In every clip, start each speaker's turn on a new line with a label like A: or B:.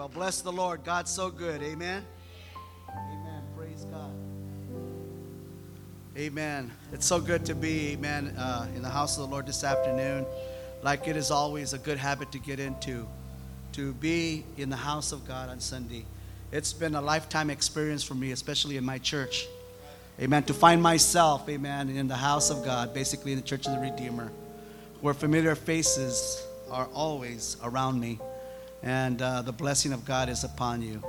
A: Well, bless the Lord. God's so good. Amen. Amen. Praise God. Amen. It's so good to be, amen, uh, in the house of the Lord this afternoon. Like it is always a good habit to get into, to be in the house of God on Sunday. It's been a lifetime experience for me, especially in my church. Amen. To find myself, amen, in the house of God, basically in the Church of the Redeemer, where familiar faces are always around me and uh, the blessing of God is upon you.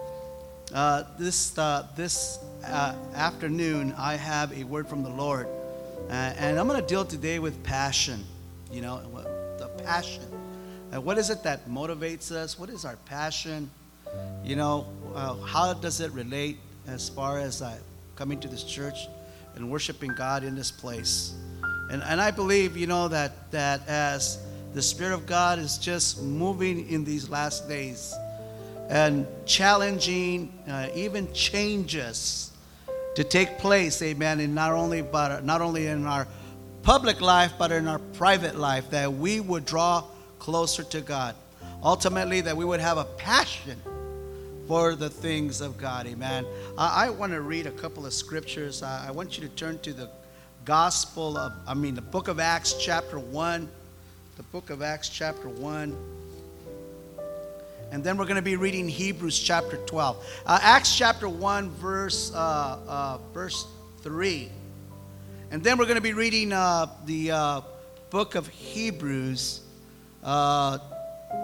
A: Uh, this uh, this uh, afternoon, I have a word from the Lord, uh, and I'm going to deal today with passion. You know, the passion. What is it that motivates us? What is our passion? You know, how does it relate as far as coming to this church and worshiping God in this place? And, and I believe, you know, that that as the Spirit of God is just moving in these last days and challenging, uh, even changes to take place, amen, in not only, but not only in our public life, but in our private life, that we would draw closer to God. Ultimately, that we would have a passion for the things of God, amen. I, I want to read a couple of scriptures. I, I want you to turn to the Gospel of, I mean, the book of Acts, chapter 1 the book of Acts, chapter 1. And then we're going to be reading Hebrews chapter 12. Uh, Acts chapter 1, verse, uh, uh, verse 3. And then we're going to be reading uh, the uh, book of Hebrews, uh,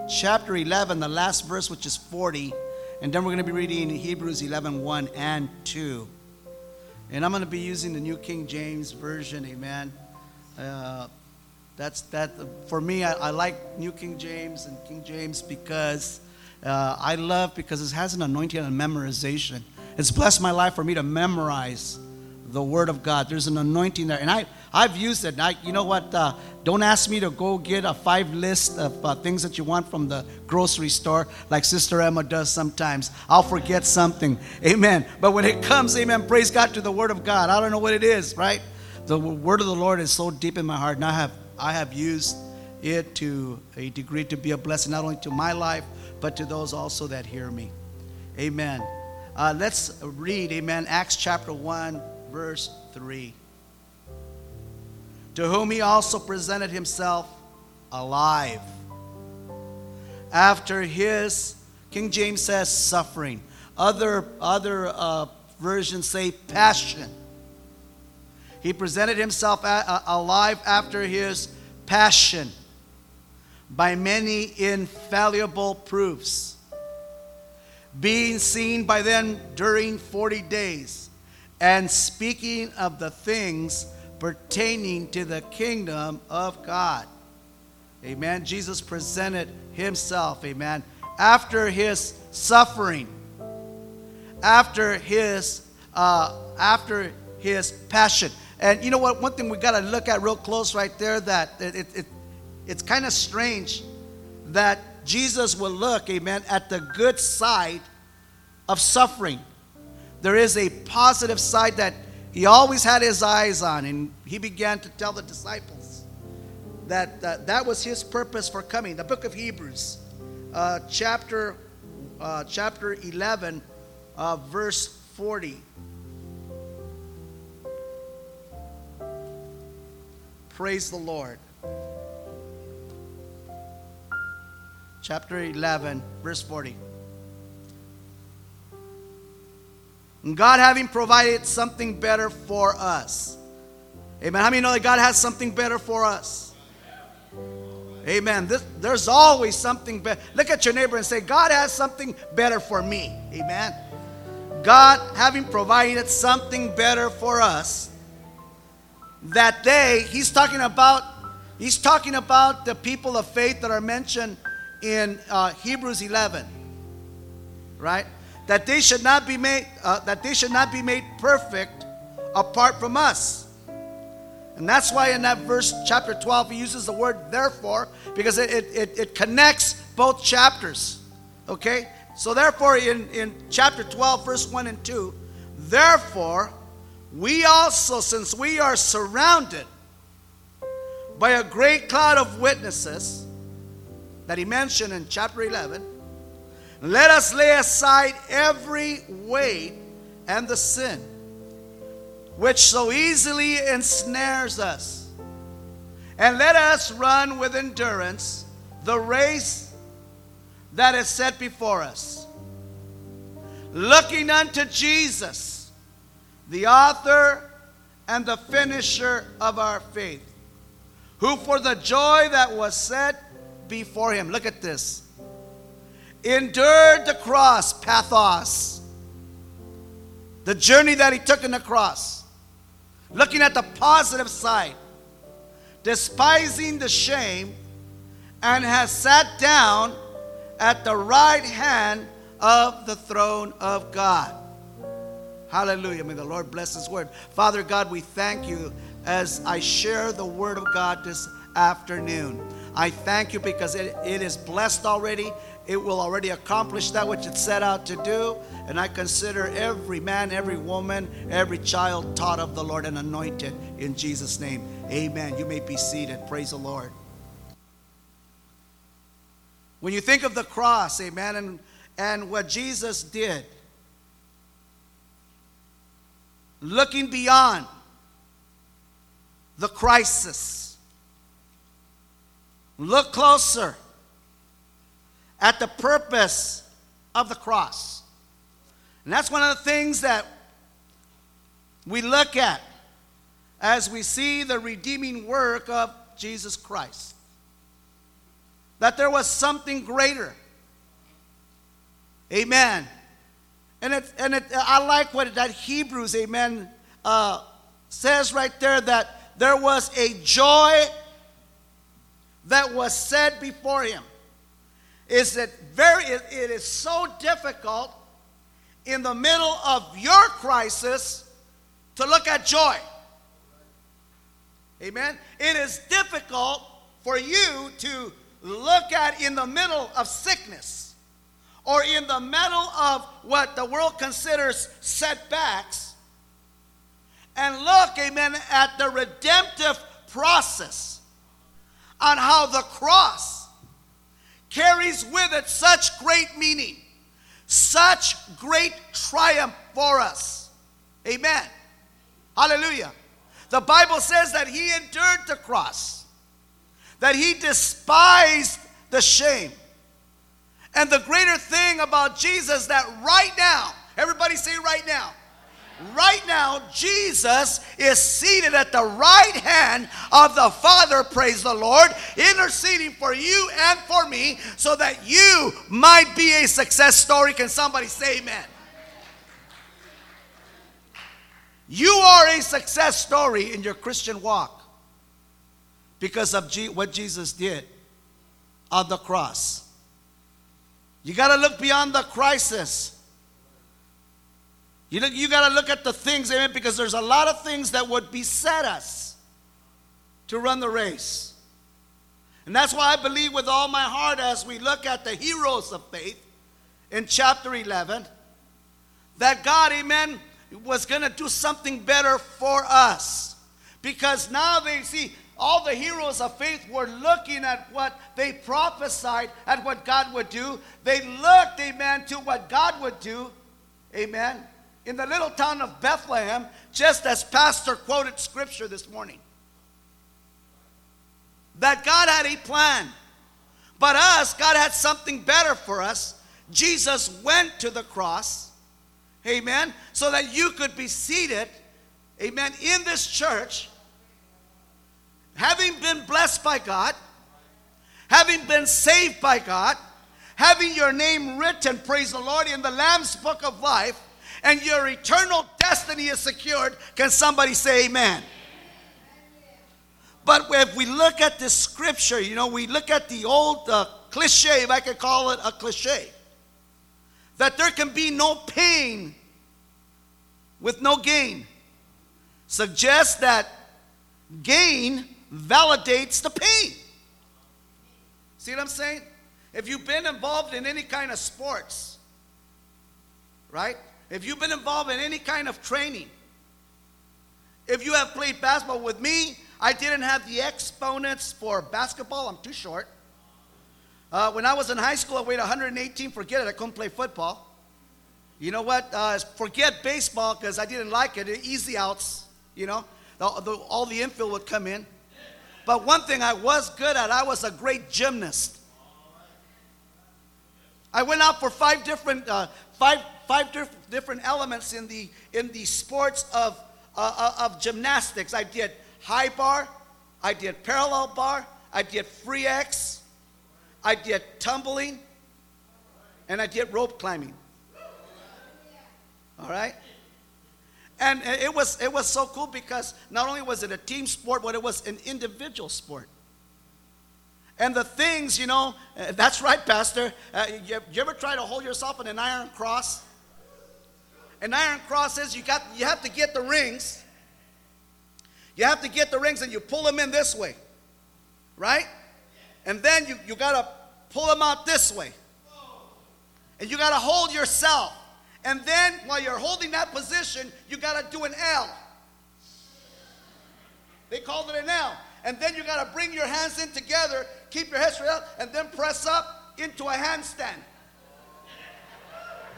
A: chapter 11, the last verse, which is 40. And then we're going to be reading Hebrews 11, 1 and 2. And I'm going to be using the New King James Version, amen. That's that for me. I, I, like New King James and King James because uh, I love because it has an anointing and memorization. It's blessed my life for me to memorize the Word of God. There's an anointing there, and I I've used it. I, you know what? Uh, don't ask me to go get a five list of uh, things that you want from the grocery store, like Sister Emma does sometimes. I'll forget something. Amen. But when it comes, Amen. Praise God to the Word of God. I don't know what it is, right? The Word of the Lord is so deep in my heart, and I have I have used it to a degree to be a blessing not only to my life, but to those also that hear me. Amen. Uh, let's read, amen, Acts chapter 1, verse 3. To whom he also presented himself alive. After his, King James says suffering. Other, other uh, versions say passion he presented himself alive after his passion by many infallible proofs, being seen by them during 40 days, and speaking of the things pertaining to the kingdom of God. Amen. Jesus presented himself, amen, after his suffering, after his uh, after his passion. And you know what? One thing we got to look at real close right there that it, it, it it's kind of strange that Jesus will look, amen, at the good side of suffering. There is a positive side that he always had his eyes on, and he began to tell the disciples that uh, that was his purpose for coming. The book of Hebrews, uh, chapter, uh, chapter 11, uh, verse 40. Praise the Lord. Chapter 11, verse 40. God having provided something better for us. Amen. How many know that God has something better for us? Amen. This, there's always something better. Look at your neighbor and say, God has something better for me. Amen. God having provided something better for us that they, he's talking about, he's talking about the people of faith that are mentioned in uh, Hebrews 11, right? That they should not be made, uh, that they should not be made perfect apart from us. And that's why in that verse, chapter 12, he uses the word therefore, because it, it, it connects both chapters. Okay? So therefore, in, in chapter 12, verse 1 and 2, therefore, we also, since we are surrounded by a great cloud of witnesses that he mentioned in chapter 11, Let us lay aside every weight and the sin which so easily ensnares us. And let us run with endurance the race that is set before us, looking unto Jesus, the author and the finisher of our faith, who for the joy that was set before him, look at this, endured the cross, pathos, the journey that he took in the cross, looking at the positive side, despising the shame, and has sat down at the right hand of the throne of God. Hallelujah. May the Lord bless His word. Father God, we thank you as I share the word of God this afternoon. I thank you because it, it is blessed already. It will already accomplish that which it set out to do. And I consider every man, every woman, every child taught of the Lord and anointed in Jesus' name. Amen. You may be seated. Praise the Lord. When you think of the cross, amen, and, and what Jesus did, looking beyond the crisis, look closer at the purpose of the cross. And that's one of the things that we look at as we see the redeeming work of Jesus Christ. That there was something greater. Amen. And it, and it, I like what that Hebrews, amen, uh, says right there that there was a joy that was set before him is that very it is so difficult in the middle of your crisis to look at joy. Amen. It is difficult for you to look at in the middle of sickness or in the middle of what the world considers setbacks and look, amen, at the redemptive process on how the cross carries with it such great meaning, such great triumph for us. Amen. Hallelujah. The Bible says that he endured the cross, that he despised the shame. And the greater thing about Jesus that right now, everybody say right now, Right now, Jesus is seated at the right hand of the Father, praise the Lord, interceding for you and for me so that you might be a success story. Can somebody say amen? You are a success story in your Christian walk because of what Jesus did on the cross. You got to look beyond the crisis. You, you got to look at the things, amen, because there's a lot of things that would beset us to run the race. And that's why I believe with all my heart as we look at the heroes of faith in chapter 11 that God, amen, was going to do something better for us. Because now they see all the heroes of faith were looking at what they prophesied at what God would do. They looked, amen, to what God would do. Amen in the little town of Bethlehem, just as Pastor quoted scripture this morning. That God had a plan. But us, God had something better for us. Jesus went to the cross, amen, so that you could be seated, amen, in this church, having been blessed by God, having been saved by God, having your name written, praise the Lord, in the Lamb's book of life, and your eternal destiny is secured, can somebody say amen? But if we look at the scripture, you know, we look at the old uh, cliche, if I could call it a cliche, that there can be no pain with no gain, suggests that gain validates the pain. See what I'm saying? If you've been involved in any kind of sports, right? if you've been involved in any kind of training, if you have played basketball with me, I didn't have the exponents for basketball, I'm too short. Uh, when I was in high school, I weighed 118. Forget it, I couldn't play football. You know what? Uh, forget baseball because I didn't like it. Easy outs, you know, the, the, all the infield would come in. But one thing I was good at, I was a great gymnast. I went out for five different, uh, five, five diff- different elements in the, in the sports of, uh, uh, of gymnastics. I did high bar, I did parallel bar, I did free X, I did tumbling, and I did rope climbing. All right? And it was, it was so cool because not only was it a team sport, but it was an individual sport. And the things, you know, uh, that's right, Pastor. Uh, you, you, ever try to hold yourself in an iron cross? An iron cross is you got you have to get the rings. You have to get the rings and you pull them in this way. Right? And then you, you gotta pull them out this way. And you gotta hold yourself. And then while you're holding that position, you gotta do an L. They called it an L. And then you gotta bring your hands in together keep your head straight up, and then press up into a handstand.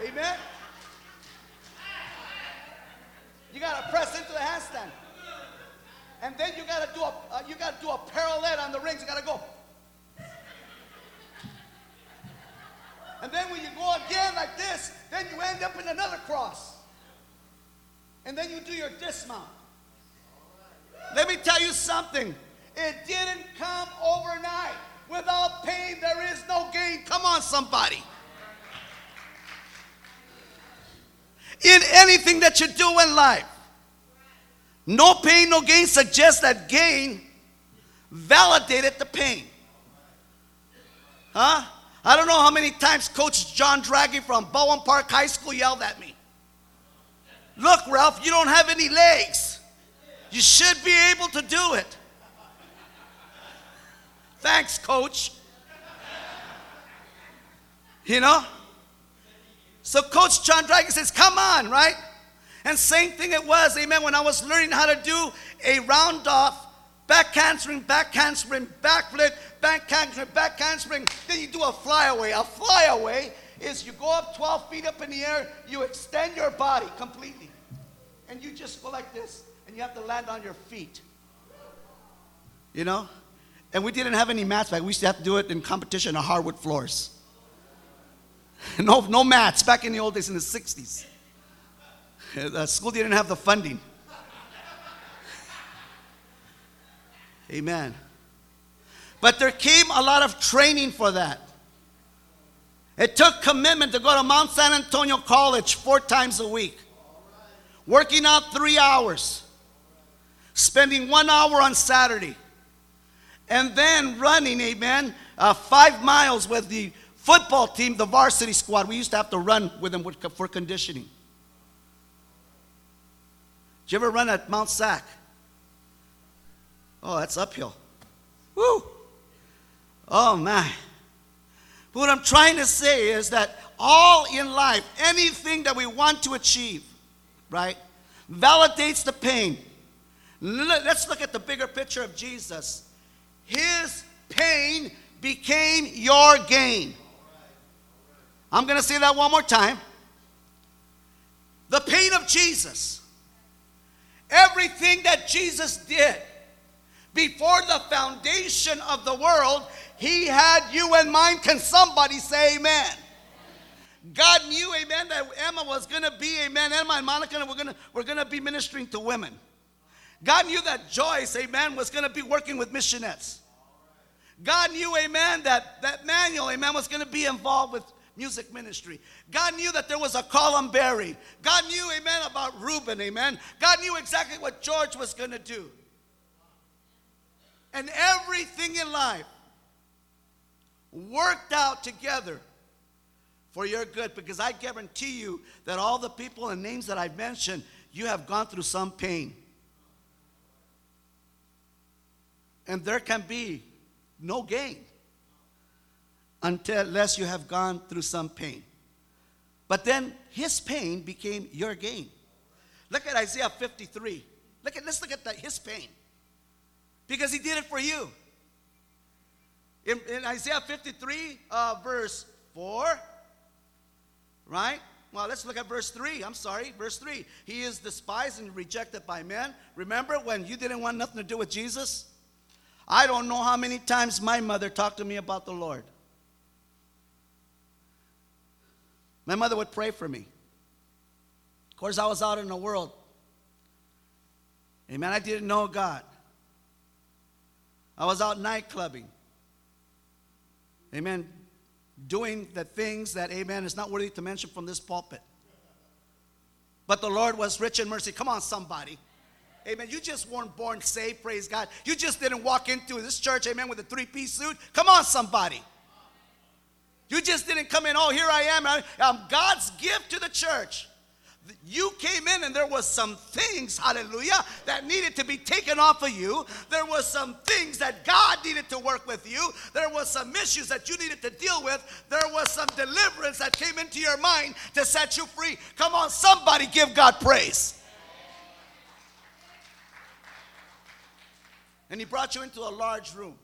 A: Amen? You got to press into the handstand. And then you got to do a uh, you got to do a parallel on the rings. You got to go. And then when you go again like this, then you end up in another cross. And then you do your dismount. Let me tell you something. It didn't come overnight. Without pain, there is no gain. Come on, somebody. In anything that you do in life, no pain, no gain suggests that gain validated the pain. Huh? I don't know how many times Coach John Draghi from Baldwin Park High School yelled at me. Look, Ralph, you don't have any legs. You should be able to do it. Thanks, coach. You know? So Coach John Dragon says, Come on, right? And same thing it was, amen, when I was learning how to do a round off, back handspring, back handspring, back flip, back handspring, back handspring. Then you do a flyaway. A flyaway is you go up 12 feet up in the air, you extend your body completely. And you just go like this, and you have to land on your feet. You know? And we didn't have any mats back. We used to have to do it in competition on hardwood floors. no, no mats back in the old days in the 60s. The school didn't have the funding. Amen. But there came a lot of training for that. It took commitment to go to Mount San Antonio College four times a week, working out three hours, spending one hour on Saturday and then running, amen, uh, five miles with the football team, the varsity squad. We used to have to run with them for conditioning. Did you ever run at Mount Sac? Oh, that's uphill. Woo! Oh, my. But what I'm trying to say is that all in life, anything that we want to achieve, right, validates the pain. Let's look at the bigger picture of Jesus. His pain became your gain. I'm going to say that one more time. The pain of Jesus. Everything that Jesus did before the foundation of the world, he had you in mind. Can somebody say amen? God knew, amen, that Emma was going to be, amen, Emma and Monica were going to, were to be ministering to women. God knew that Joyce, amen, was going to be working with missionettes. God knew, amen, that, that Manuel, amen, was going to be involved with music ministry. God knew that there was a column buried. God knew, amen, about Reuben, amen. God knew exactly what George was going to do. And everything in life worked out together for your good because I guarantee you that all the people and names that I've mentioned, you have gone through some pain. And there can be no gain until unless you have gone through some pain. But then his pain became your gain. Look at Isaiah 53. Look at let's look at that his pain. Because he did it for you. In, in Isaiah 53, uh, verse 4, right? Well, let's look at verse 3. I'm sorry, verse 3. He is despised and rejected by men. Remember when you didn't want nothing to do with Jesus? I don't know how many times my mother talked to me about the Lord. My mother would pray for me. Of course, I was out in the world. Amen. I didn't know God. I was out night clubbing. Amen. Doing the things that, amen, is not worthy to mention from this pulpit. But the Lord was rich in mercy. Come on, somebody. Amen. You just weren't born saved, praise God. You just didn't walk into this church, amen, with a three piece suit. Come on, somebody. You just didn't come in, oh, here I am. I'm um, God's gift to the church. You came in and there was some things, hallelujah, that needed to be taken off of you. There was some things that God needed to work with you. There was some issues that you needed to deal with. There was some deliverance that came into your mind to set you free. Come on, somebody give God praise. And he brought you into a large room.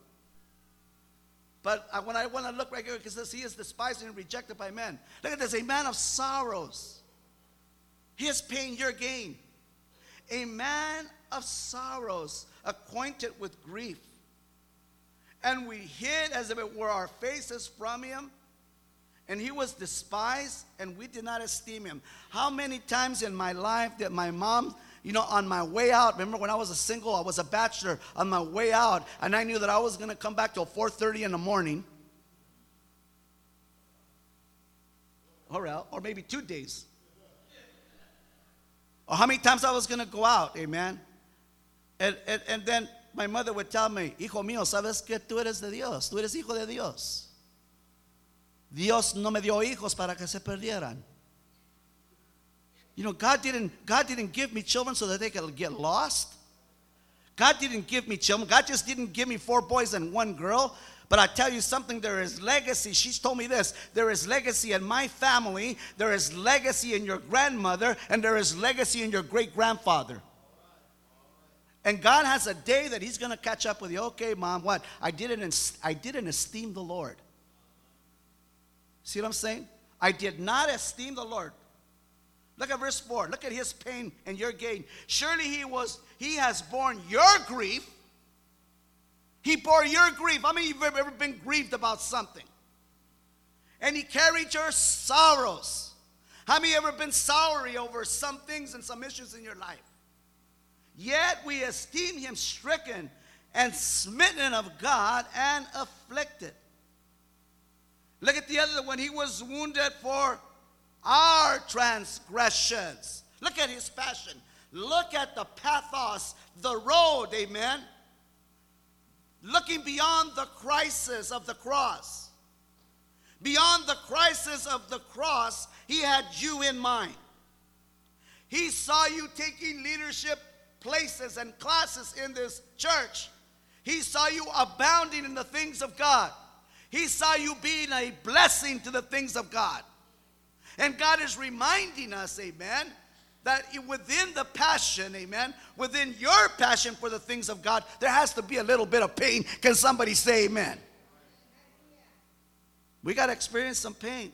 A: But when I want to look right here, says he is despised and rejected by men. Look at this, a man of sorrows. He is paying your gain. A man of sorrows, acquainted with grief. And we hid as if it were our faces from him. And he was despised, and we did not esteem him. How many times in my life did my mom you know, on my way out, remember when I was a single, I was a bachelor, on my way out, and I knew that I was going to come back till 4.30 in the morning. Or, else, or maybe two days. Or how many times I was going to go out, amen. And, and, and then my mother would tell me, hijo mío, sabes que tú eres de Dios, tú eres hijo de Dios. Dios no me dio hijos para que se perdieran. You know, God didn't, God didn't give me children so that they could get lost. God didn't give me children. God just didn't give me four boys and one girl. But I tell you something, there is legacy. She's told me this there is legacy in my family, there is legacy in your grandmother, and there is legacy in your great grandfather. And God has a day that He's going to catch up with you. Okay, mom, what? I didn't, I didn't esteem the Lord. See what I'm saying? I did not esteem the Lord. Look at verse 4. Look at his pain and your gain. Surely he was he has borne your grief. He bore your grief. How many of you have ever been grieved about something? And he carried your sorrows. How many ever been sorry over some things and some issues in your life? Yet we esteem him stricken and smitten of God and afflicted. Look at the other one. He was wounded for our transgressions. Look at his passion. Look at the pathos, the road, amen. Looking beyond the crisis of the cross. Beyond the crisis of the cross, he had you in mind. He saw you taking leadership places and classes in this church. He saw you abounding in the things of God. He saw you being a blessing to the things of God. And God is reminding us, amen, that within the passion, amen, within your passion for the things of God, there has to be a little bit of pain. Can somebody say amen? We got to experience some pain.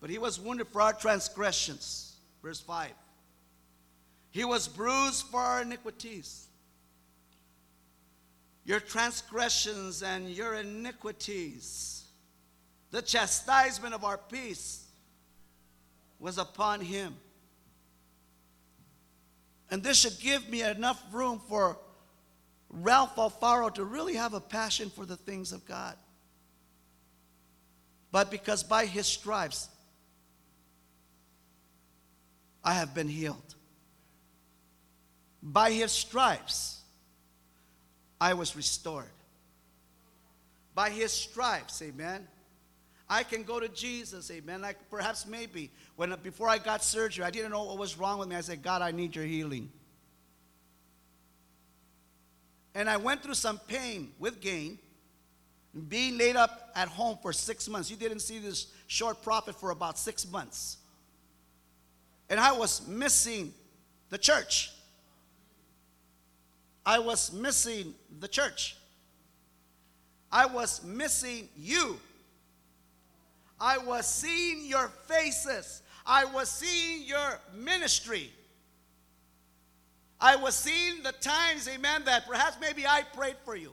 A: But he was wounded for our transgressions. Verse 5. He was bruised for our iniquities. Your transgressions and your iniquities the chastisement of our peace was upon him. And this should give me enough room for Ralph Alfaro to really have a passion for the things of God. But because by his stripes I have been healed. By his stripes I was restored. By his stripes, amen I can go to Jesus, amen. Like perhaps maybe when before I got surgery, I didn't know what was wrong with me. I said, God, I need your healing. And I went through some pain with gain, being laid up at home for six months. You didn't see this short prophet for about six months. And I was missing the church. I was missing the church. I was missing you. I was seeing your faces. I was seeing your ministry. I was seeing the times, amen, that perhaps maybe I prayed for you.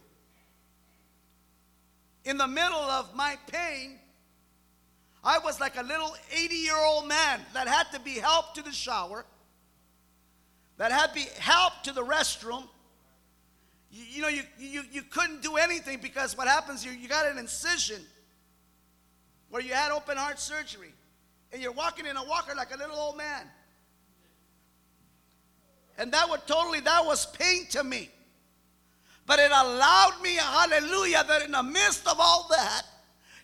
A: In the middle of my pain, I was like a little 80 year old man that had to be helped to the shower, that had to be helped to the restroom. You, you know, you, you, you couldn't do anything because what happens, you, you got an incision where you had open heart surgery and you're walking in a walker like a little old man. And that would totally, that was pain to me. But it allowed me, hallelujah, that in the midst of all that,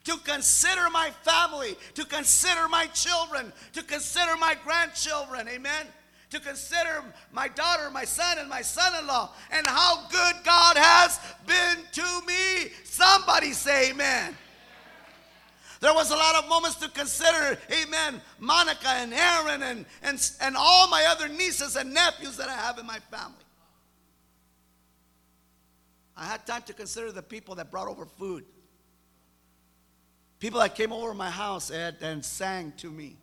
A: to consider my family, to consider my children, to consider my grandchildren, amen? To consider my daughter, my son, and my son in law, and how good God has been to me. Somebody say amen. There was a lot of moments to consider, amen, Monica and Aaron and, and, and all my other nieces and nephews that I have in my family. I had time to consider the people that brought over food. People that came over my house and, and sang to me.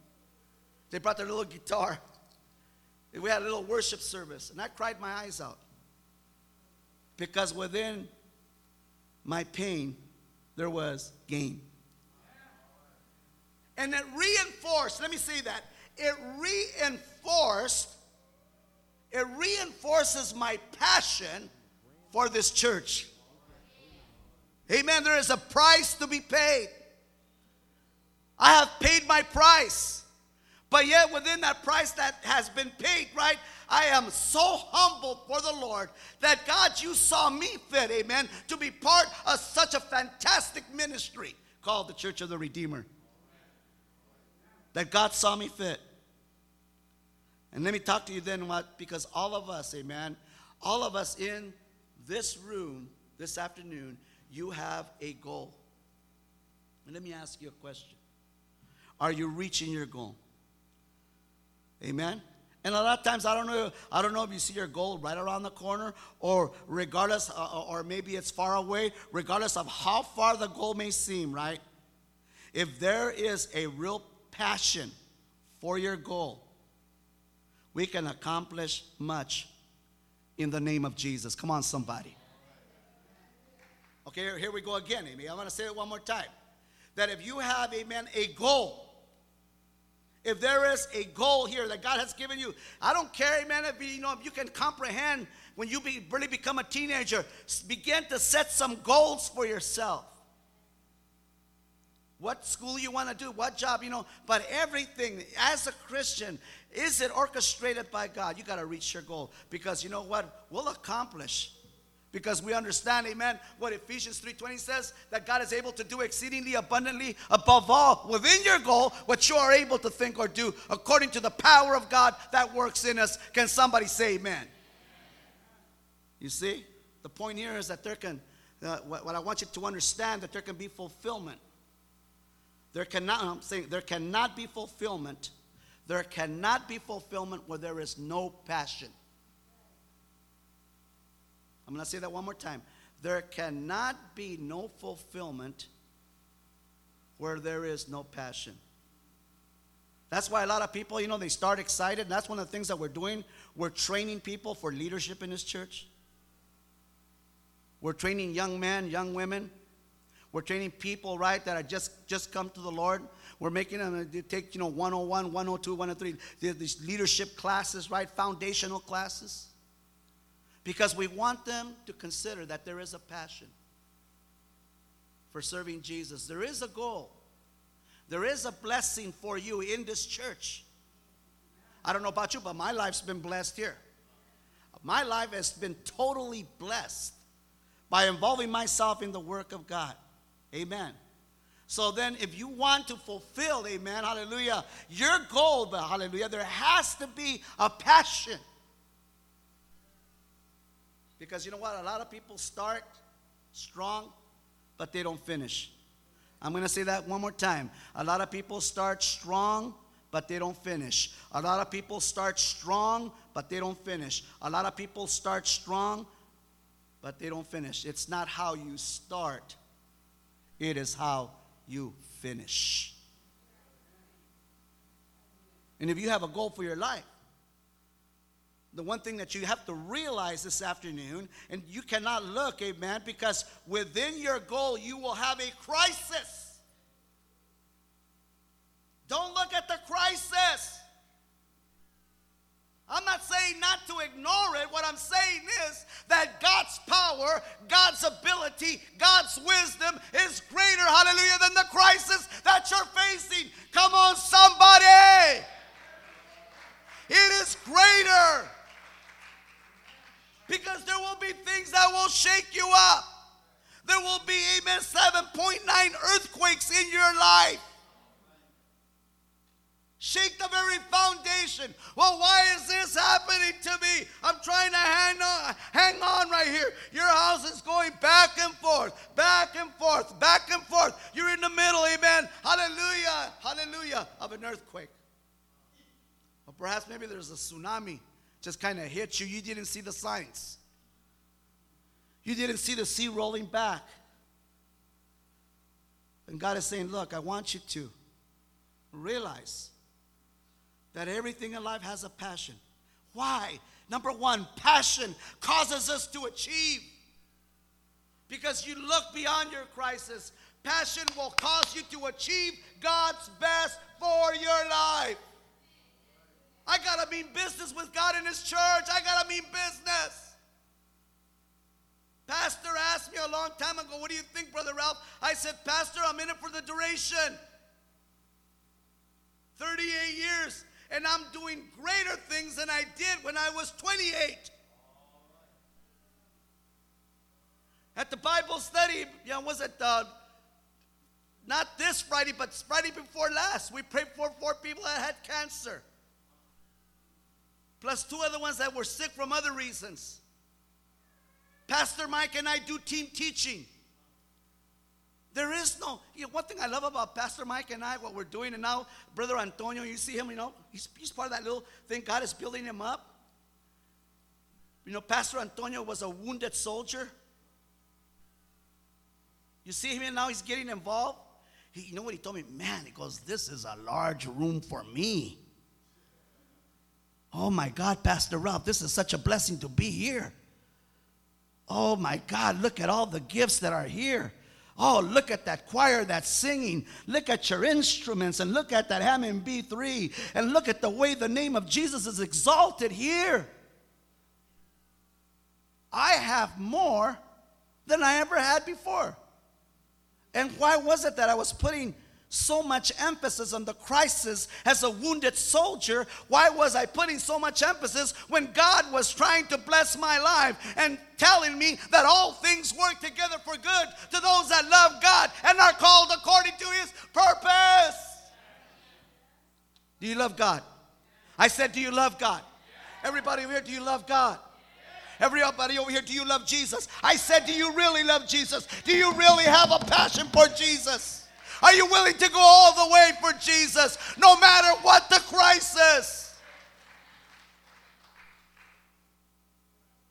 A: They brought their little guitar. We had a little worship service, and I cried my eyes out. Because within my pain, there was gain. And it reinforced, let me say that. It reinforced, it reinforces my passion for this church. Amen. There is a price to be paid. I have paid my price. But yet, within that price that has been paid, right, I am so humbled for the Lord that God, you saw me fit, amen, to be part of such a fantastic ministry called the Church of the Redeemer that God saw me fit. And let me talk to you then what, because all of us, amen, all of us in this room this afternoon, you have a goal. And let me ask you a question Are you reaching your goal? Amen? And a lot of times, I don't know, I don't know if you see your goal right around the corner, or regardless, uh, uh or maybe it's far away, regardless of how far the goal may seem, right? If there is a real passion for your goal, we can accomplish much in the name of Jesus. Come on, somebody. Okay, here we go again, Amy. I'm going to say it one more time. That if you have, amen, a goal, if there is a goal here that God has given you, I don't care, amen, if you, you know if you can comprehend when you be, really become a teenager, begin to set some goals for yourself what school you want to do, what job, you know, but everything as a Christian, is it orchestrated by God? You got to reach your goal because you know what? We'll accomplish. Because we understand amen what ephesians 3.20 says that god is able to do exceedingly abundantly above all within your goal what you are able to think or do according to the power of god that works in us. Can somebody say amen? You see? The point here is that there can uh, what, what i want you to understand that there can be fulfillment there cannot, I'm saying, there cannot be fulfillment. There cannot be fulfillment where there is no passion. I'm going to say that one more time. There cannot be no fulfillment where there is no passion. That's why a lot of people, you know, they start excited. That's one of the things that we're doing. We're training people for leadership in this church. We're training young men, young women we're training people, right, that are just, just come to the Lord. We're making them take, you know, 101, 102, 103, these leadership classes, right, foundational classes. Because we want them to consider that there is a passion for serving Jesus. There is a goal. There is a blessing for you in this church. I don't know about you, but my life's been blessed here. My life has been totally blessed by involving myself in the work of God. Amen. So then, if you want to fulfill, amen, hallelujah, your goal, hallelujah, there has to be a passion. Because you know what? A lot of people start strong, but they don't finish. I'm going to say that one more time. A lot of people start strong, but they don't finish. A lot of people start strong, but they don't finish. A lot of people start strong, but they don't finish. It's not how you start, it is how you finish. And if you have a goal for your life, the one thing that you have to realize this afternoon, and you cannot look, amen, because within your goal you will have a crisis. Don't look at the crisis. I'm not saying not to ignore it. What I'm saying is that God's power, God's ability, God's wisdom is greater, hallelujah, than the crisis that you're facing. Come on, somebody. It is greater. Because there will be things that will shake you up. There will be, amen, 7.9 earthquakes in your life. Shake the very foundation. Well, why is this happening to me? I'm trying to hang on, hang on right here. Your house is going back and forth, back and forth, back and forth. You're in the middle, amen. Hallelujah, hallelujah, of an earthquake. Or perhaps maybe there's a tsunami just kind of hit you. You didn't see the signs. You didn't see the sea rolling back. And God is saying, Look, I want you to realize that everything in life has a passion. Why? Number one, passion causes us to achieve. Because you look beyond your crisis, passion will cause you to achieve God's best for your life. I gotta mean business with God in His church. I gotta mean business. Pastor asked me a long time ago, What do you think, Brother Ralph? I said, Pastor, I'm in it for the duration. 38 years and I'm doing greater things than I did when I was 28. At the Bible study, yeah, was it uh, not this Friday, but Friday before last? We prayed for four people that had cancer, plus two other ones that were sick from other reasons. Pastor Mike and I do team teaching. There is no, you know, one thing I love about Pastor Mike and I, what we're doing, and now Brother Antonio, you see him, you know, he's, he's part of that little thing. God is building him up. You know, Pastor Antonio was a wounded soldier. You see him, and now he's getting involved. He, you know what he told me? Man, he goes, This is a large room for me. Oh my God, Pastor Ralph, this is such a blessing to be here. Oh my God, look at all the gifts that are here. Oh, look at that choir that's singing. Look at your instruments and look at that Hammond B3 and look at the way the name of Jesus is exalted here. I have more than I ever had before. And why was it that I was putting so much emphasis on the crisis as a wounded soldier? Why was I putting so much emphasis when God was trying to bless my life and telling me that all things work together for good to those that love God and are called according to his purpose? Do you love God? I said, Do you love God? Everybody over here, do you love God? Everybody over here, do you love Jesus? I said, Do you really love Jesus? Do you really have a passion for Jesus? Are you willing to go all the way for Jesus, no matter what the crisis?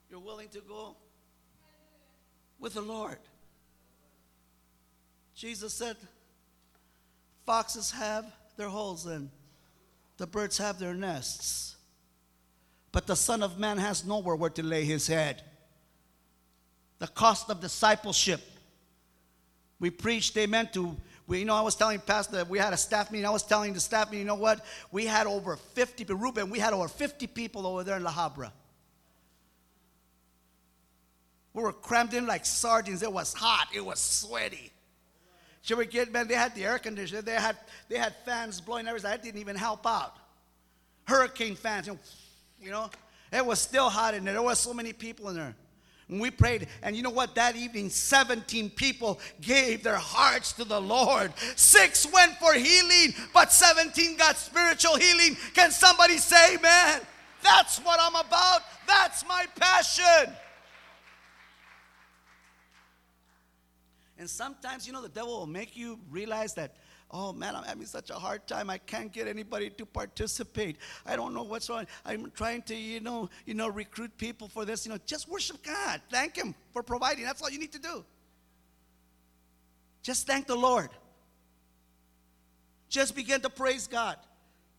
A: You're willing to go with the Lord. Jesus said, Foxes have their holes and the birds have their nests, but the Son of Man has nowhere where to lay his head. The cost of discipleship. We preached, amen, to we, you know, I was telling Pastor, we had a staff meeting. I was telling the staff meeting, you know what? We had over 50 people. Ruben, we had over 50 people over there in La Habra. We were crammed in like sardines. It was hot. It was sweaty. Should we get, man, they had the air conditioner. They had, they had fans blowing everything. That didn't even help out. Hurricane fans, you know. It was still hot in there. There were so many people in there. And we prayed, and you know what? That evening, 17 people gave their hearts to the Lord. Six went for healing, but 17 got spiritual healing. Can somebody say, man, that's what I'm about? That's my passion. And sometimes, you know, the devil will make you realize that, Oh man, I'm having such a hard time. I can't get anybody to participate. I don't know what's wrong. I'm trying to, you know, you know, recruit people for this. You know, just worship God. Thank Him for providing. That's all you need to do. Just thank the Lord. Just begin to praise God.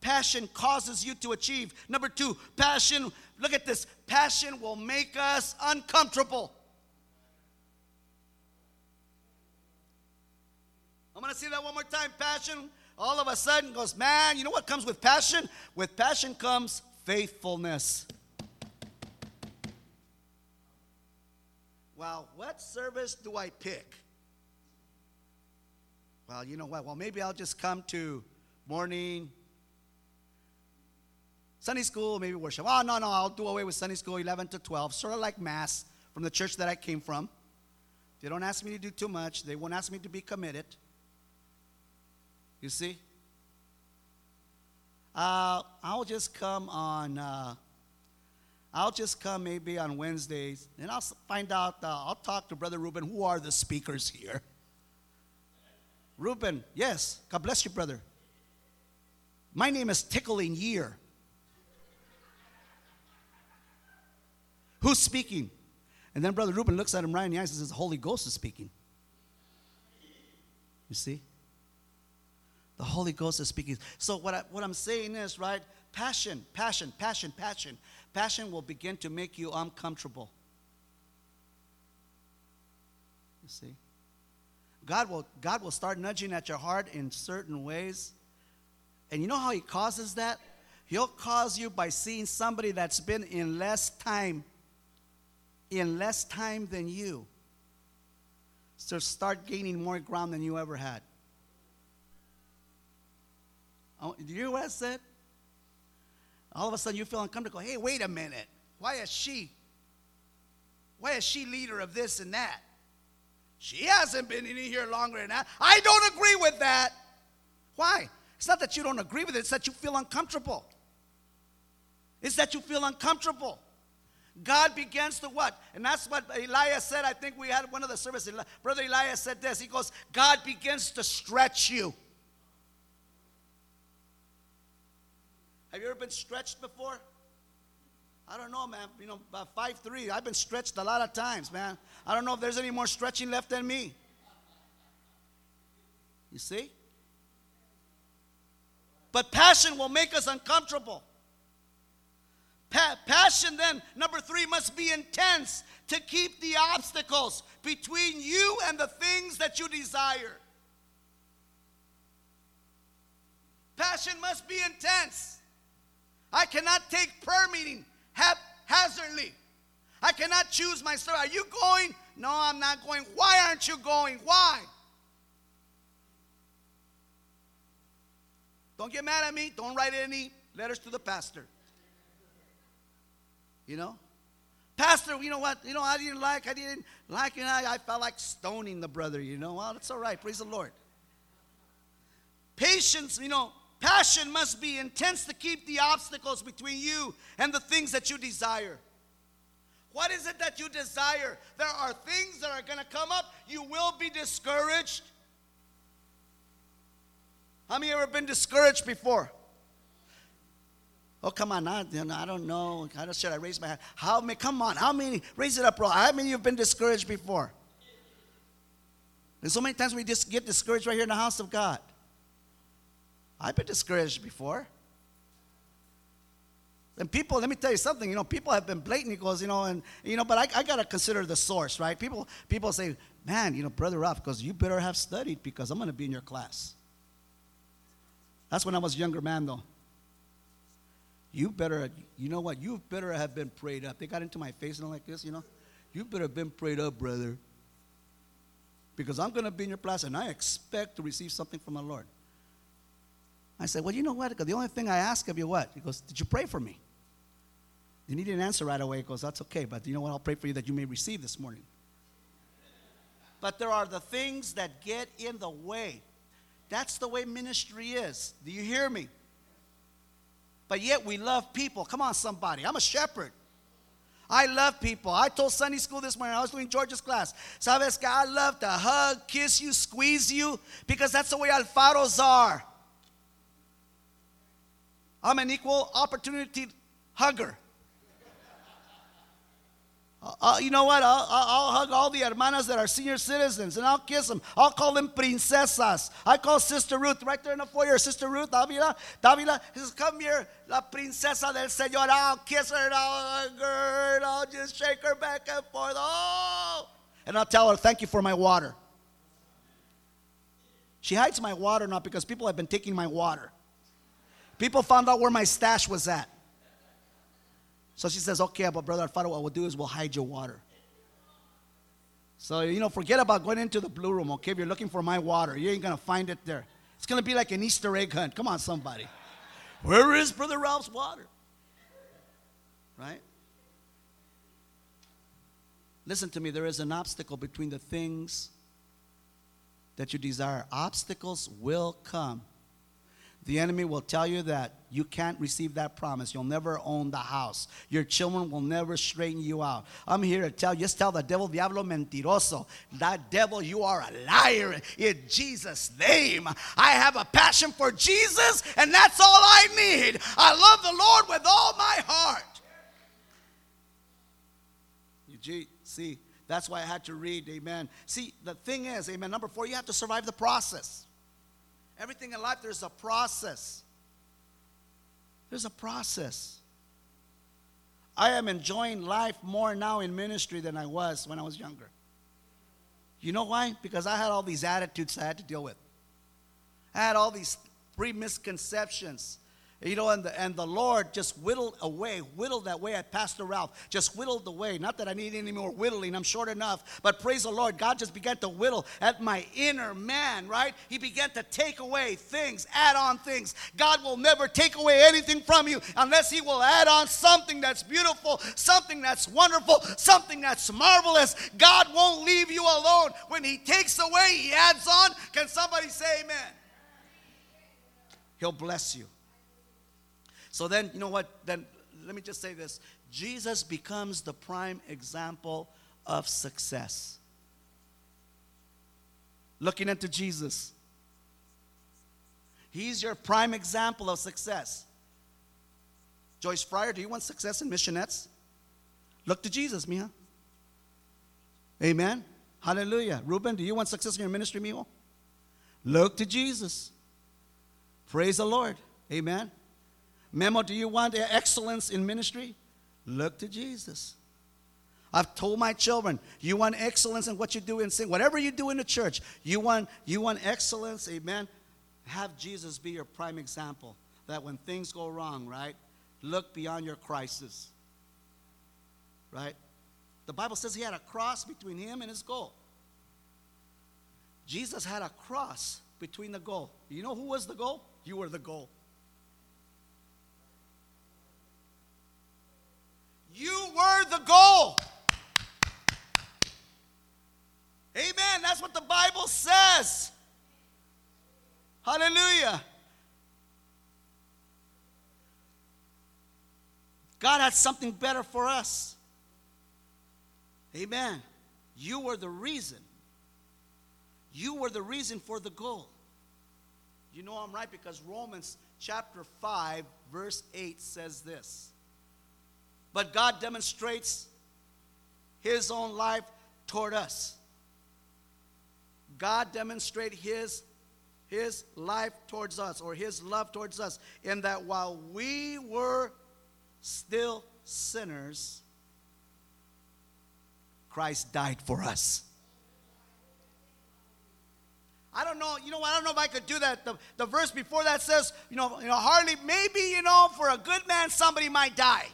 A: Passion causes you to achieve. Number two, passion, look at this passion will make us uncomfortable. I'm gonna say that one more time. Passion all of a sudden goes, man, you know what comes with passion? With passion comes faithfulness. Well, what service do I pick? Well, you know what? Well, maybe I'll just come to morning, Sunday school, maybe worship. Oh, no, no, I'll do away with Sunday school 11 to 12, sort of like Mass from the church that I came from. They don't ask me to do too much, they won't ask me to be committed. You see? Uh, I'll just come on, uh, I'll just come maybe on Wednesdays, and I'll find out, uh, I'll talk to Brother Ruben, who are the speakers here. Ruben, yes, God bless you, brother. My name is Tickling Year. Who's speaking? And then Brother Ruben looks at him right in the eyes and says, The Holy Ghost is speaking. You see? The Holy Ghost is speaking. So, what, I, what I'm saying is, right? Passion, passion, passion, passion. Passion will begin to make you uncomfortable. You see? God will, God will start nudging at your heart in certain ways. And you know how He causes that? He'll cause you by seeing somebody that's been in less time in less time than you. So start gaining more ground than you ever had. Oh, do you hear what I said? All of a sudden you feel uncomfortable. Hey, wait a minute. Why is she? Why is she leader of this and that? She hasn't been in here longer than that. I don't agree with that. Why? It's not that you don't agree with it, it's that you feel uncomfortable. It's that you feel uncomfortable. God begins to what? And that's what Elias said. I think we had one of the services. Brother Elias said this. He goes, God begins to stretch you. Have you ever been stretched before? I don't know, man. You know, about five three. I've been stretched a lot of times, man. I don't know if there's any more stretching left than me. You see? But passion will make us uncomfortable. Pa- passion, then, number three, must be intense to keep the obstacles between you and the things that you desire. Passion must be intense. I cannot take prayer meeting haphazardly. I cannot choose my story. Are you going? No, I'm not going. Why aren't you going? Why? Don't get mad at me. Don't write any letters to the pastor. You know? Pastor, you know what? You know, I didn't like, I didn't like, and I, I felt like stoning the brother, you know? Well, that's all right. Praise the Lord. Patience, you know, passion must be intense to keep the obstacles between you and the things that you desire. What is it that you desire? There are things that are going to come up. You will be discouraged. How many ever been discouraged before? Oh, come on. I, know, I don't know. How should I raise my hand? How many? Come on. How many? Raise it up, bro. How many of you have been discouraged before? And so many times we just get discouraged right here in the house of God. I've been discouraged before. And people, let me tell you something, you know, people have been blatant because, you know, and, you know, but I, I got to consider the source, right? People, people say, man, you know, Brother Ralph, because you better have studied because I'm going to be in your class. That's when I was younger man, though you better, you know what, you better have been prayed up. They got into my face and like this, you know. You better have been prayed up, brother. Because I'm going to be in your class and I expect to receive something from the Lord. I said, Well, you know what? The only thing I ask of you, what? He goes, Did you pray for me? And he didn't answer right away. He goes, That's okay, but you know what? I'll pray for you that you may receive this morning. But there are the things that get in the way. That's the way ministry is. Do you hear me? but yet we love people. Come on, somebody. I'm a shepherd. I love people. I told Sunday school this morning, I was doing George's class. Sabes que I love to hug, kiss you, squeeze you, because that's the way Alfaros are. I'm an equal opportunity hugger. Uh, you know what? I'll, I'll, hug all the hermanas that are senior citizens and I'll kiss them. I'll call them princesas. I call Sister Ruth right there in the foyer. Sister Ruth, Davila, Davila, says, Come here, la princesa del Señor. I'll kiss her and I'll hug her and I'll just shake her back and forth. Oh! And I'll tell her, Thank you for my water. She hides my water not because people have been taking my water. People found out where my stash was at. So she says, okay, but brother Alfaro, what we'll do is we'll hide your water. So, you know, forget about going into the blue room, okay? If you're looking for my water, you ain't going to find it there. It's going to be like an Easter egg hunt. Come on, somebody. Where is Brother Ralph's water? Right? Listen to me, there is an obstacle between the things that you desire. Obstacles will come. The enemy will tell you that you can't receive that promise. You'll never own the house. Your children will never straighten you out. I'm here to tell you, just tell the devil, diablo mentiroso. That devil, you are a liar in Jesus' name. I have a passion for Jesus, and that's all I need. I love the Lord with all my heart. You see, that's why I had to read, amen. See, the thing is, amen, number four, you have to survive the process. Everything in life, there's a process. There's a process. I am enjoying life more now in ministry than I was when I was younger. You know why? Because I had all these attitudes I had to deal with. I had all these pre misconceptions you know, and the, and the Lord just whittled away, whittled that way at Pastor Ralph, just whittled away. Not that I need any more whittling, I'm short enough, but praise the Lord, God just began to whittle at my inner man, right? He began to take away things, add on things. God will never take away anything from you unless He will add on something that's beautiful, something that's wonderful, something that's marvelous. God won't leave you alone. When He takes away, He adds on. Can somebody say amen? He'll bless you. So then, you know what? Then let me just say this Jesus becomes the prime example of success. Looking into Jesus, He's your prime example of success. Joyce Fryer, do you want success in missionettes? Look to Jesus, Mia. Amen. Hallelujah. Reuben, do you want success in your ministry, mijo? Look to Jesus. Praise the Lord. Amen. Memo, do you want excellence in ministry? Look to Jesus. I've told my children, you want excellence in what you do in sin, whatever you do in the church, you want you want excellence, amen. Have Jesus be your prime example. That when things go wrong, right? Look beyond your crisis. Right? The Bible says he had a cross between him and his goal. Jesus had a cross between the goal. You know who was the goal? You were the goal. You were the goal. Amen. That's what the Bible says. Hallelujah. God had something better for us. Amen. You were the reason. You were the reason for the goal. You know I'm right because Romans chapter 5, verse 8 says this. But God demonstrates his own life toward us. God demonstrate his his life towards us or his love towards us in that while we were still sinners Christ died for us. I don't know, you know, I don't know if I could do that. The, the verse before that says, you know, you know, hardly, maybe, you know, for a good man, somebody might die.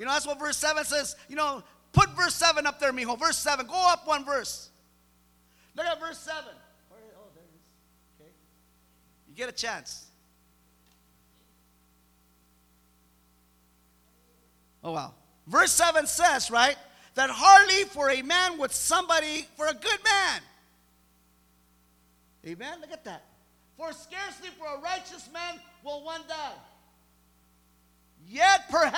A: You know, that's what verse 7 says. You know, put verse 7 up there, mijo. Verse 7. Go up one verse. Look at verse 7. Oh, there it is. Okay. You get a chance. Oh, wow. Verse 7 says, right, that hardly for a man with somebody, for a good man. Amen? Look at that. For scarcely for a righteous man will one die. Yet perhaps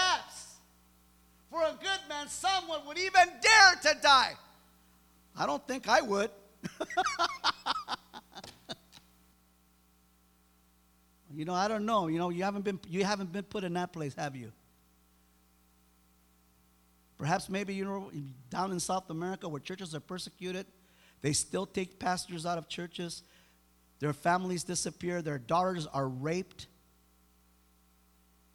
A: I don't think I would. you know, I don't know. You know, you haven't been you haven't been put in that place, have you? Perhaps maybe you know down in South America where churches are persecuted, they still take pastors out of churches. Their families disappear, their daughters are raped.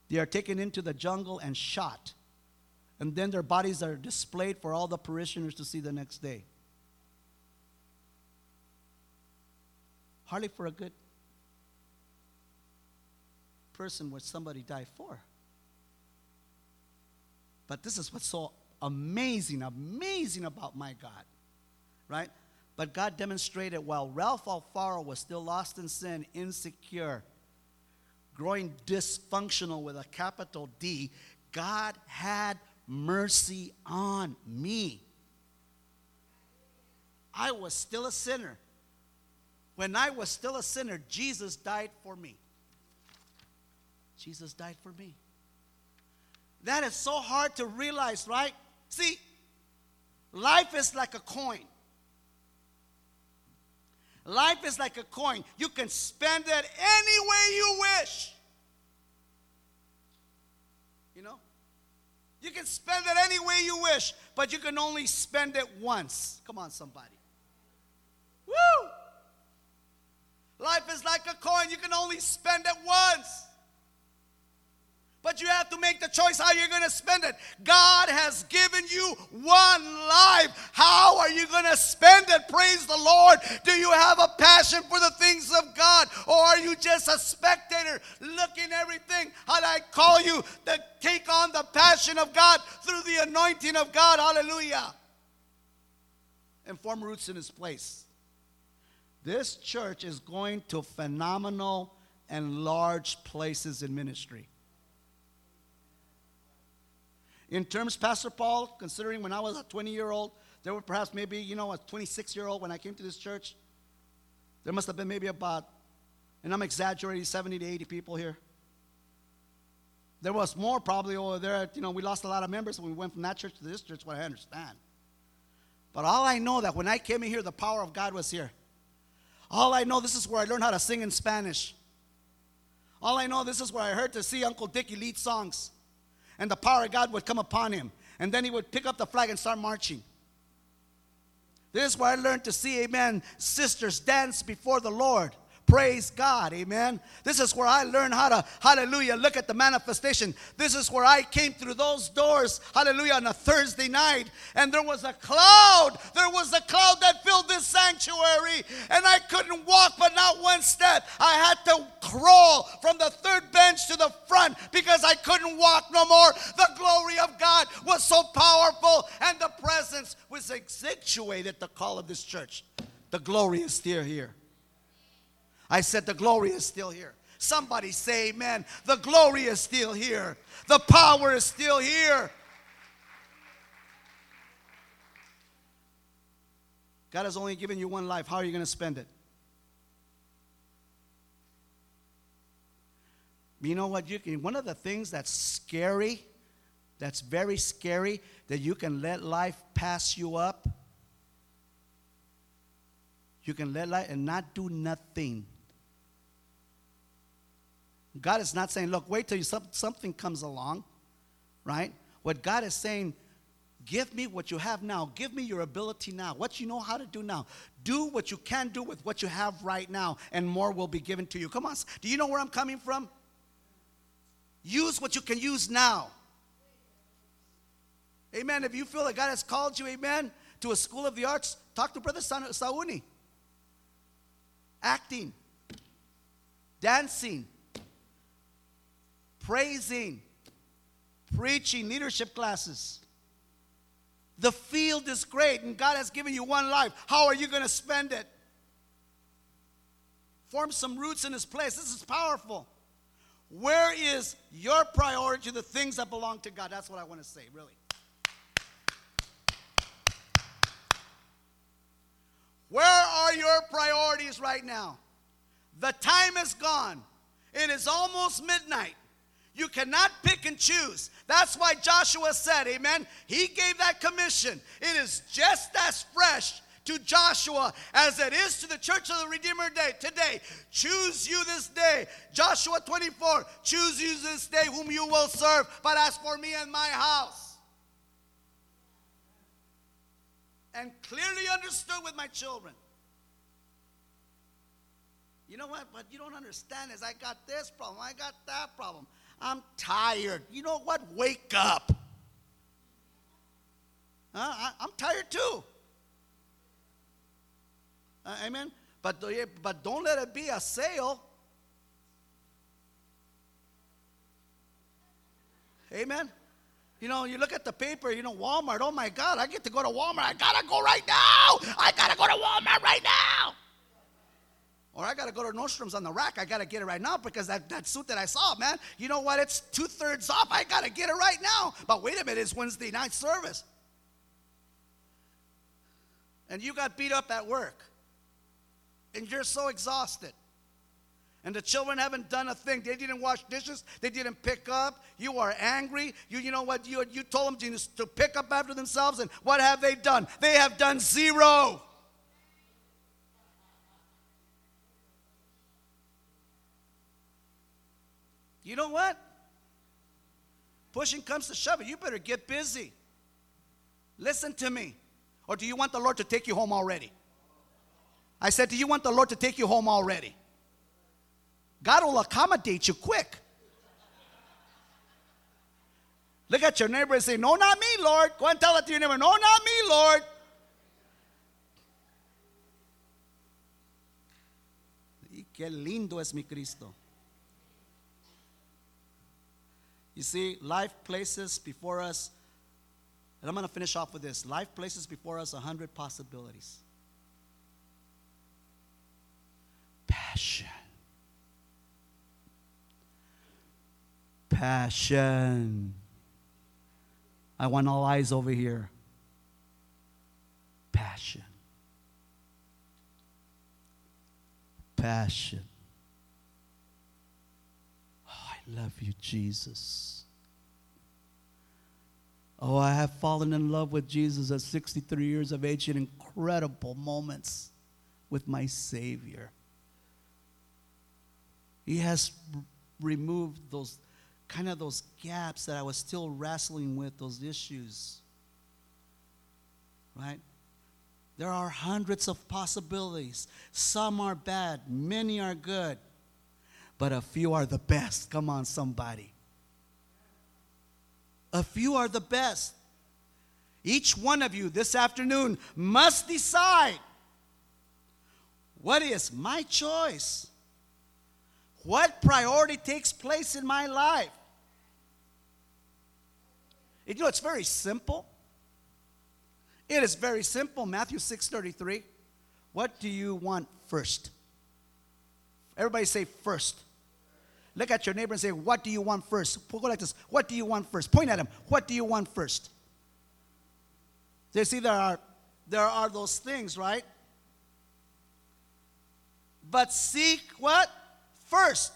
A: They are taken into the jungle and shot. And then their bodies are displayed for all the parishioners to see the next day. Hardly for a good person would somebody die for. But this is what's so amazing, amazing about my God, right? But God demonstrated while Ralph Alfaro was still lost in sin, insecure, growing dysfunctional with a capital D, God had mercy on me. I was still a sinner. When I was still a sinner, Jesus died for me. Jesus died for me. That is so hard to realize, right? See, life is like a coin. Life is like a coin. You can spend it any way you wish. You know? You can spend it any way you wish, but you can only spend it once. Come on, somebody. Woo! Life is like a coin. You can only spend it once. But you have to make the choice how you're going to spend it. God has given you one life. How are you going to spend it? Praise the Lord. Do you have a passion for the things of God? Or are you just a spectator looking everything? How I call you to take on the passion of God through the anointing of God? Hallelujah. And form roots in His place. This church is going to phenomenal and large places in ministry. In terms, Pastor Paul, considering when I was a 20 year old, there were perhaps maybe, you know, a 26 year old when I came to this church. There must have been maybe about, and I'm exaggerating, 70 to 80 people here. There was more probably over there. You know, we lost a lot of members when we went from that church to this church, what I understand. But all I know that when I came in here, the power of God was here. All I know, this is where I learned how to sing in Spanish. All I know, this is where I heard to see Uncle Dickie lead songs and the power of God would come upon him. And then he would pick up the flag and start marching. This is where I learned to see, amen, sisters dance before the Lord. Praise God, amen. This is where I learned how to, hallelujah, look at the manifestation. This is where I came through those doors, hallelujah, on a Thursday night, and there was a cloud. There was a cloud that filled this sanctuary, and I couldn't walk but not one step. I had to crawl from the third bench to the front because I couldn't walk no more. The glory of God was so powerful, and the presence was accentuated the call of this church. The glory is still here. I said, The glory is still here. Somebody say, Amen. The glory is still here. The power is still here. God has only given you one life. How are you going to spend it? You know what? You can. One of the things that's scary, that's very scary, that you can let life pass you up. You can let life and not do nothing. God is not saying, look, wait till you, something comes along, right? What God is saying, give me what you have now. Give me your ability now. What you know how to do now. Do what you can do with what you have right now, and more will be given to you. Come on. Do you know where I'm coming from? Use what you can use now. Amen. If you feel that God has called you, amen, to a school of the arts, talk to Brother Sauni. Acting, dancing, praising, preaching, leadership classes. The field is great, and God has given you one life. How are you going to spend it? Form some roots in His place. This is powerful. Where is your priority the things that belong to God? That's what I want to say, really. Where are your priorities right now? The time is gone. It is almost midnight. You cannot pick and choose. That's why Joshua said, Amen. He gave that commission. It is just as fresh to Joshua as it is to the church of the Redeemer day today. Choose you this day. Joshua 24, choose you this day whom you will serve. But as for me and my house, and clearly understood with my children. You know what? But you don't understand is I got this problem, I got that problem. I'm tired. You know what? Wake up. Uh, I, am tired too. Uh, amen. But, but don't let it be a sale. Amen. You know, you look at the paper, you know, Walmart, oh my God, I get to go to Walmart. I gotta go right now. I gotta go to Walmart right now. Or I gotta go to Nordstrom's on the rack. I gotta get it right now because that, that suit that I saw, man, you know what? It's two thirds off. I gotta get it right now. But wait a minute, it's Wednesday night service. And you got beat up at work. And you're so exhausted. And the children haven't done a thing. They didn't wash dishes. They didn't pick up. You are angry. You, you know what? You, you told them to, to pick up after themselves. And what have they done? They have done zero. You know what? Pushing comes to shove. You better get busy. Listen to me. Or do you want the Lord to take you home already? I said, Do you want the Lord to take you home already? God will accommodate you quick. Look at your neighbor and say, No, not me, Lord. Go and tell it to your neighbor, No, not me, Lord. Qué lindo es mi Cristo. You see, life places before us, and I'm going to finish off with this life places before us a hundred possibilities. Passion. Passion. I want all eyes over here. Passion. Passion. Love you, Jesus. Oh, I have fallen in love with Jesus at 63 years of age in incredible moments with my Savior. He has removed those kind of those gaps that I was still wrestling with, those issues. Right? There are hundreds of possibilities. Some are bad, many are good, but a few are the best. Come on, somebody. A few are the best. Each one of you this afternoon must decide what is my choice? What priority takes place in my life? You know, it's very simple. It is very simple. Matthew 6:33. What do you want first? Everybody say first. Look at your neighbor and say, What do you want first? Go like this. What do you want first? Point at him. What do you want first? They see, there are there are those things, right? But seek what? First.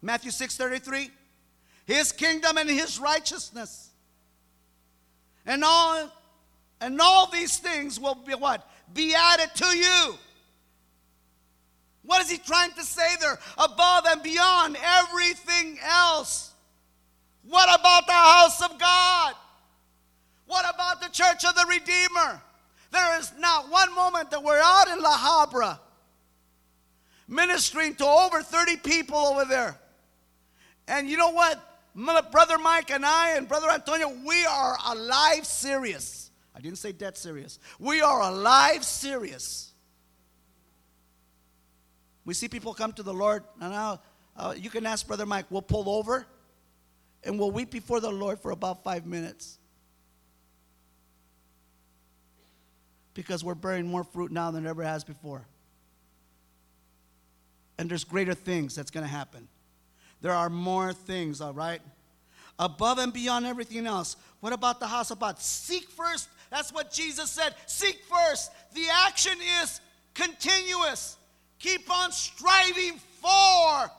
A: Matthew 6:33. His kingdom and his righteousness and all and all these things will be what? Be added to you. What is he trying to say there? Above and beyond everything else. What about the house of God? What about the church of the Redeemer? There is not one moment that we're out in La Habra ministering to over 30 people over there. And you know what? Brother Mike and I and Brother Antonio, we are alive serious. I didn't say dead serious. We are alive serious. We see people come to the Lord, and now uh, you can ask Brother Mike, we'll pull over and we'll weep before the Lord for about five minutes. Because we're bearing more fruit now than ever has before. And there's greater things that's going to happen. There are more things, all right? Above and beyond everything else. What about the house of God? Seek first. That's what Jesus said. Seek first. The action is continuous. Keep on striving for.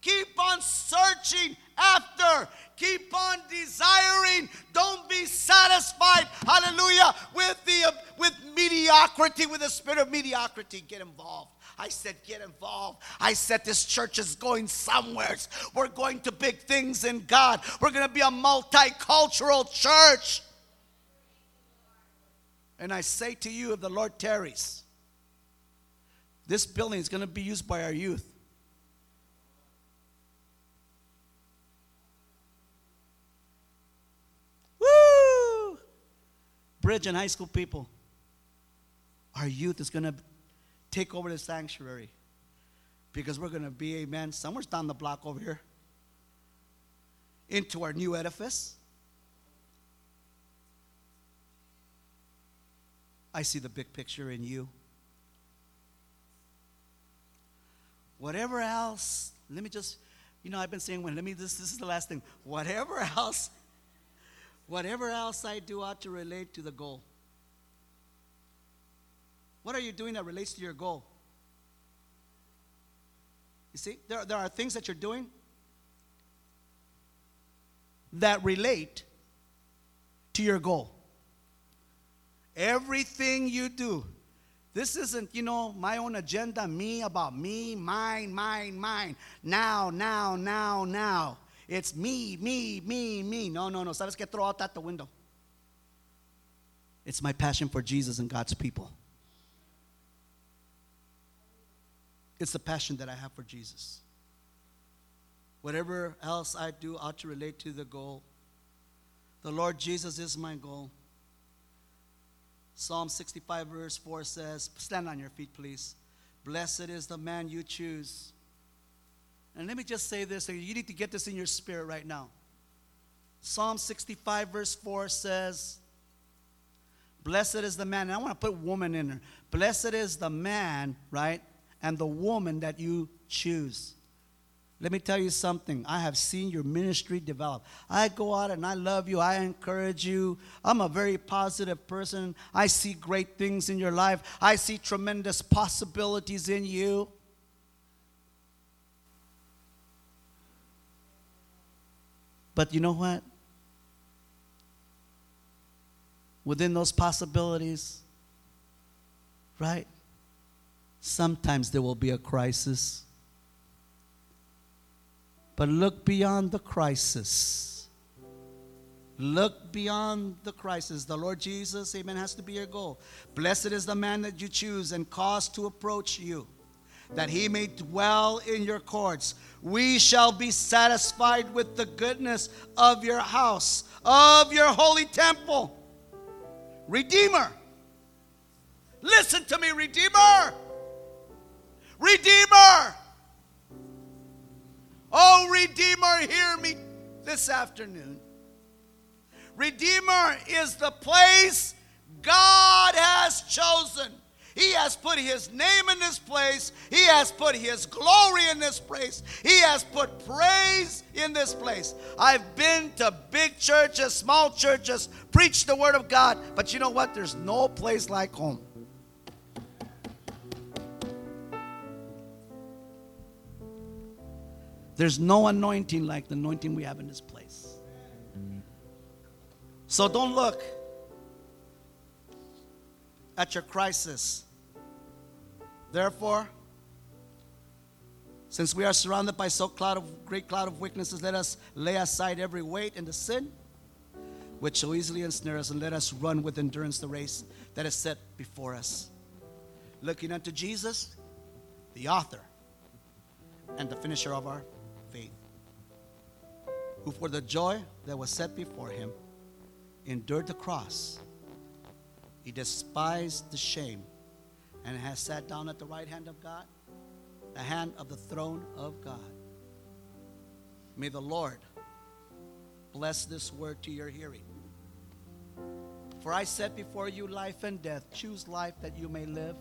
A: Keep on searching after. Keep on desiring. Don't be satisfied. Hallelujah. With the with mediocrity with a spirit of mediocrity, get involved. I said, get involved. I said, this church is going somewhere. We're going to big things in God. We're going to be a multicultural church. And I say to you, if the Lord tarries, this building is going to be used by our youth. Woo! Bridge and high school people. Our youth is going to take over the sanctuary because we're going to be, amen, somewhere's down the block over here into our new edifice. I see the big picture in you. Whatever else, let me just, you know, I've been saying when, let me, this, this is the last thing. Whatever else, whatever else I do ought to relate to the goal. What are you doing that relates to your goal? You see, there, there are things that you're doing that relate to your goal. Everything you do. This isn't, you know, my own agenda, me about me, mine, mine, mine. Now, now, now, now. It's me, me, me, me. No, no, no. Sabes que throw out that the window. It's my passion for Jesus and God's people. It's the passion that I have for Jesus. Whatever else I do ought to relate to the goal. The Lord Jesus is my goal. Psalm 65, verse 4 says, Stand on your feet, please. Blessed is the man you choose. And let me just say this, you need to get this in your spirit right now. Psalm 65, verse 4 says, Blessed is the man, and I want to put woman in there. Blessed is the man, right, and the woman that you choose. Let me tell you something. I have seen your ministry develop. I go out and I love you. I encourage you. I'm a very positive person. I see great things in your life. I see tremendous possibilities in you. But you know what? Within those possibilities, right? Sometimes there will be a crisis. But look beyond the crisis. Look beyond the crisis. The Lord Jesus, amen, has to be your goal. Blessed is the man that you choose and cause to approach you, that he may dwell in your courts. We shall be satisfied with the goodness of your house, of your holy temple. Redeemer. Listen to me, Redeemer. Redeemer. Oh, Redeemer, hear me this afternoon. Redeemer is the place God has chosen. He has put His name in this place. He has put His glory in this place. He has put praise in this place. I've been to big churches, small churches, preached the Word of God, but you know what? There's no place like home. There's no anointing like the anointing we have in this place. So don't look at your crisis. Therefore, since we are surrounded by so cloud of great cloud of witnesses, let us lay aside every weight and the sin which so easily ensnare us, and let us run with endurance the race that is set before us. Looking unto Jesus, the author and the finisher of our who for the joy that was set before him endured the cross. He despised the shame and has sat down at the right hand of God, the hand of the throne of God. May the Lord bless this word to your hearing. For I set before you life and death. Choose life that you may live.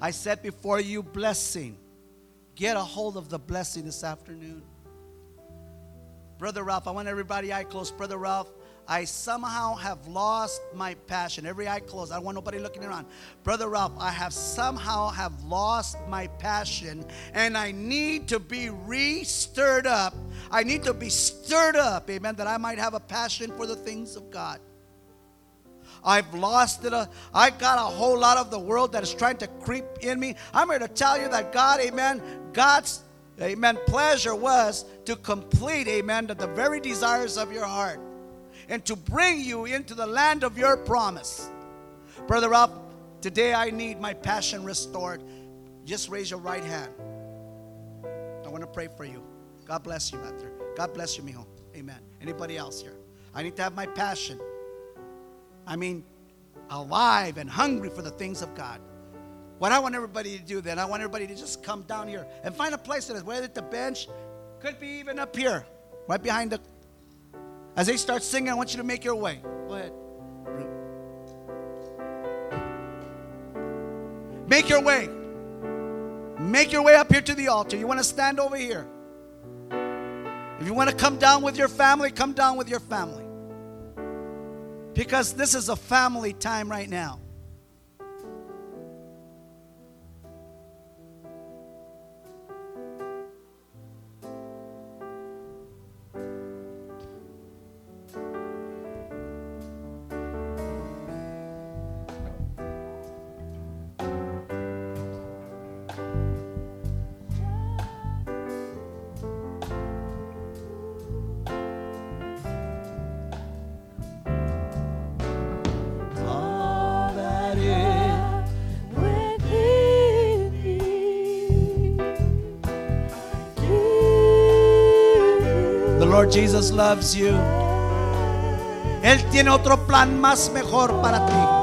A: I set before you blessing Get a hold of the blessing this afternoon. Brother Ralph, I want everybody eye closed. Brother Ralph, I somehow have lost my passion. Every eye closed. I don't want nobody looking around. Brother Ralph, I have somehow have lost my passion and I need to be re-stirred up. I need to be stirred up, amen, that I might have a passion for the things of God. I've lost it. I got a whole lot of the world that is trying to creep in me. I'm here to tell you that God, amen, God's, amen, pleasure was to complete, amen, to the very desires of your heart and to bring you into the land of your promise. Brother Ralph, today I need my passion restored. Just raise your right hand. I want to pray for you. God bless you, Master. God bless you, mijo. Amen. Anybody else here? I need to have my passion. I mean, alive and hungry for the things of God. What I want everybody to do then, I want everybody to just come down here and find a place that is whether at the bench, could be even up here, right behind the. As they start singing, I want you to make your way. Go ahead. Make your way. Make your way up here to the altar. You want to stand over here. If you want to come down with your family, come down with your family. Because this is a family time right now. Jesus loves you. Él tiene otro plan más mejor para ti.